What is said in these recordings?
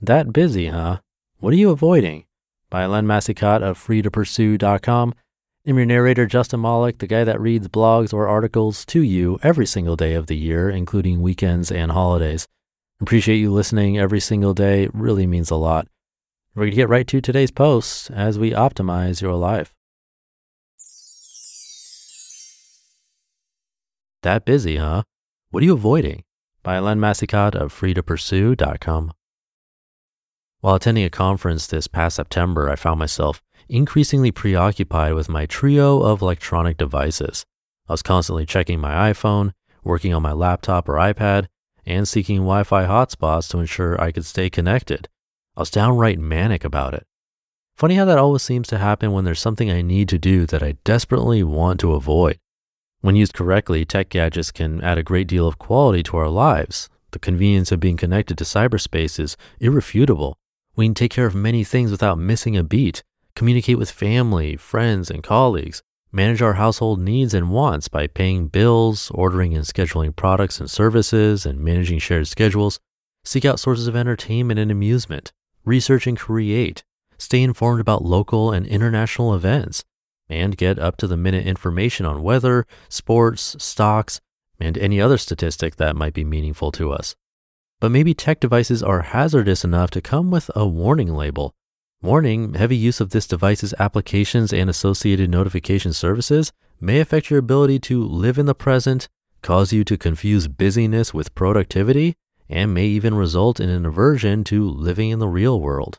That busy, huh? What are you avoiding? By Len Massicotte of freetopursue.com. I'm your narrator, Justin Malik, the guy that reads blogs or articles to you every single day of the year, including weekends and holidays. Appreciate you listening every single day. It really means a lot. We're going to get right to today's post as we optimize your life. That busy, huh? What are you avoiding? By Len Massicotte of freetopursue.com. While attending a conference this past September, I found myself increasingly preoccupied with my trio of electronic devices. I was constantly checking my iPhone, working on my laptop or iPad, and seeking Wi Fi hotspots to ensure I could stay connected. I was downright manic about it. Funny how that always seems to happen when there's something I need to do that I desperately want to avoid. When used correctly, tech gadgets can add a great deal of quality to our lives. The convenience of being connected to cyberspace is irrefutable. We can take care of many things without missing a beat, communicate with family, friends, and colleagues, manage our household needs and wants by paying bills, ordering and scheduling products and services, and managing shared schedules, seek out sources of entertainment and amusement, research and create, stay informed about local and international events, and get up to the minute information on weather, sports, stocks, and any other statistic that might be meaningful to us. But maybe tech devices are hazardous enough to come with a warning label. Warning heavy use of this device's applications and associated notification services may affect your ability to live in the present, cause you to confuse busyness with productivity, and may even result in an aversion to living in the real world.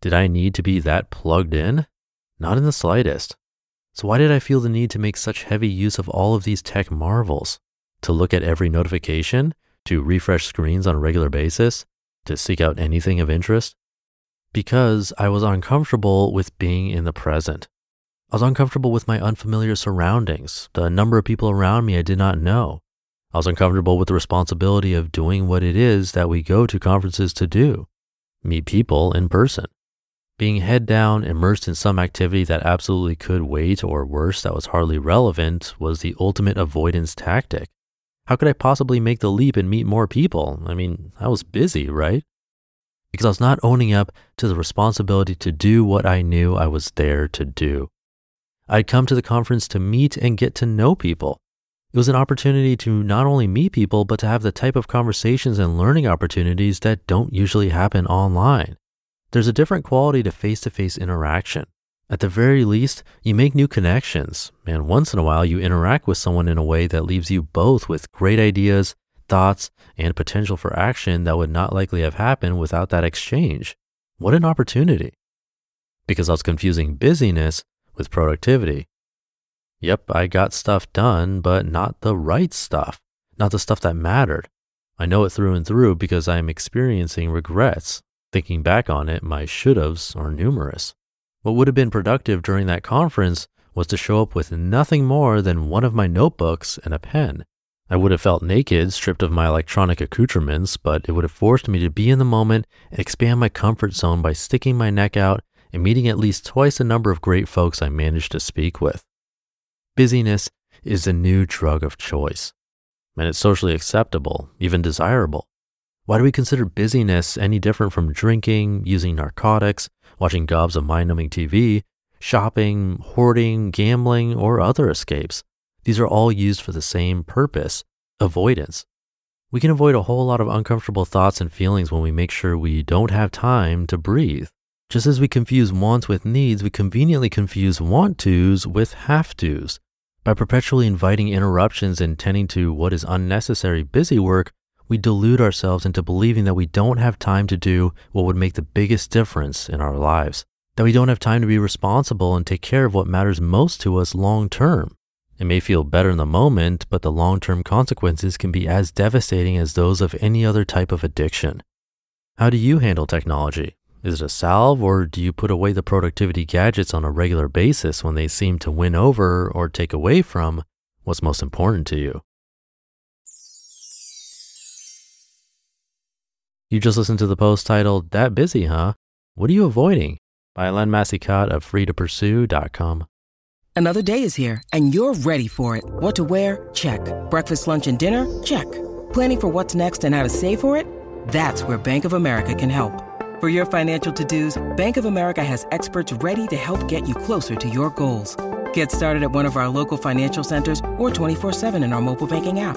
Did I need to be that plugged in? Not in the slightest. So, why did I feel the need to make such heavy use of all of these tech marvels? To look at every notification? To refresh screens on a regular basis? To seek out anything of interest? Because I was uncomfortable with being in the present. I was uncomfortable with my unfamiliar surroundings, the number of people around me I did not know. I was uncomfortable with the responsibility of doing what it is that we go to conferences to do meet people in person. Being head down, immersed in some activity that absolutely could wait, or worse, that was hardly relevant, was the ultimate avoidance tactic. How could I possibly make the leap and meet more people? I mean, I was busy, right? Because I was not owning up to the responsibility to do what I knew I was there to do. I'd come to the conference to meet and get to know people. It was an opportunity to not only meet people, but to have the type of conversations and learning opportunities that don't usually happen online. There's a different quality to face to face interaction. At the very least, you make new connections, and once in a while, you interact with someone in a way that leaves you both with great ideas, thoughts, and potential for action that would not likely have happened without that exchange. What an opportunity! Because I was confusing busyness with productivity. Yep, I got stuff done, but not the right stuff, not the stuff that mattered. I know it through and through because I am experiencing regrets Thinking back on it, my should haves are numerous. What would have been productive during that conference was to show up with nothing more than one of my notebooks and a pen. I would have felt naked, stripped of my electronic accoutrements, but it would have forced me to be in the moment and expand my comfort zone by sticking my neck out and meeting at least twice the number of great folks I managed to speak with. Busyness is the new drug of choice, and it's socially acceptable, even desirable. Why do we consider busyness any different from drinking, using narcotics, watching gobs of mind numbing TV, shopping, hoarding, gambling, or other escapes? These are all used for the same purpose avoidance. We can avoid a whole lot of uncomfortable thoughts and feelings when we make sure we don't have time to breathe. Just as we confuse wants with needs, we conveniently confuse want tos with have tos. By perpetually inviting interruptions and tending to what is unnecessary busy work, we delude ourselves into believing that we don't have time to do what would make the biggest difference in our lives, that we don't have time to be responsible and take care of what matters most to us long term. It may feel better in the moment, but the long term consequences can be as devastating as those of any other type of addiction. How do you handle technology? Is it a salve, or do you put away the productivity gadgets on a regular basis when they seem to win over or take away from what's most important to you? You just listened to the post titled, That Busy, Huh? What are you avoiding? by Len Massicotte of freetopursue.com. Another day is here, and you're ready for it. What to wear? Check. Breakfast, lunch, and dinner? Check. Planning for what's next and how to save for it? That's where Bank of America can help. For your financial to-dos, Bank of America has experts ready to help get you closer to your goals. Get started at one of our local financial centers or 24-7 in our mobile banking app.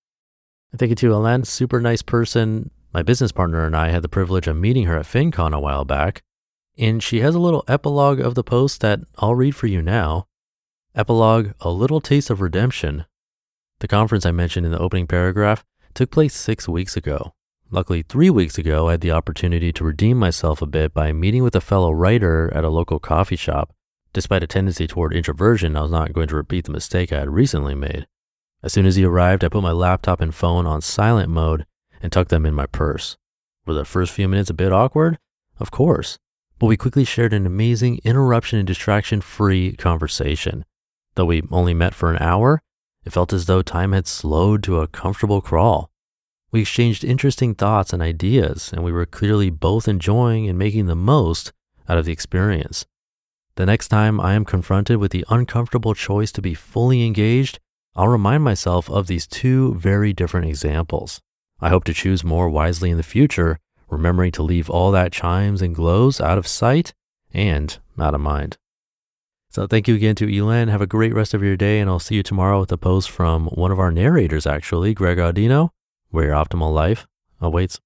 Thank you to Alen, super nice person. My business partner and I had the privilege of meeting her at FinCon a while back, and she has a little epilogue of the post that I'll read for you now. Epilogue A Little Taste of Redemption. The conference I mentioned in the opening paragraph took place six weeks ago. Luckily, three weeks ago, I had the opportunity to redeem myself a bit by meeting with a fellow writer at a local coffee shop. Despite a tendency toward introversion, I was not going to repeat the mistake I had recently made. As soon as he arrived, I put my laptop and phone on silent mode and tucked them in my purse. Were the first few minutes a bit awkward? Of course. But we quickly shared an amazing interruption and distraction free conversation. Though we only met for an hour, it felt as though time had slowed to a comfortable crawl. We exchanged interesting thoughts and ideas, and we were clearly both enjoying and making the most out of the experience. The next time I am confronted with the uncomfortable choice to be fully engaged, I'll remind myself of these two very different examples. I hope to choose more wisely in the future, remembering to leave all that chimes and glows out of sight and out of mind. So thank you again to Elan. Have a great rest of your day, and I'll see you tomorrow with a post from one of our narrators, actually, Greg Audino, where your optimal life awaits.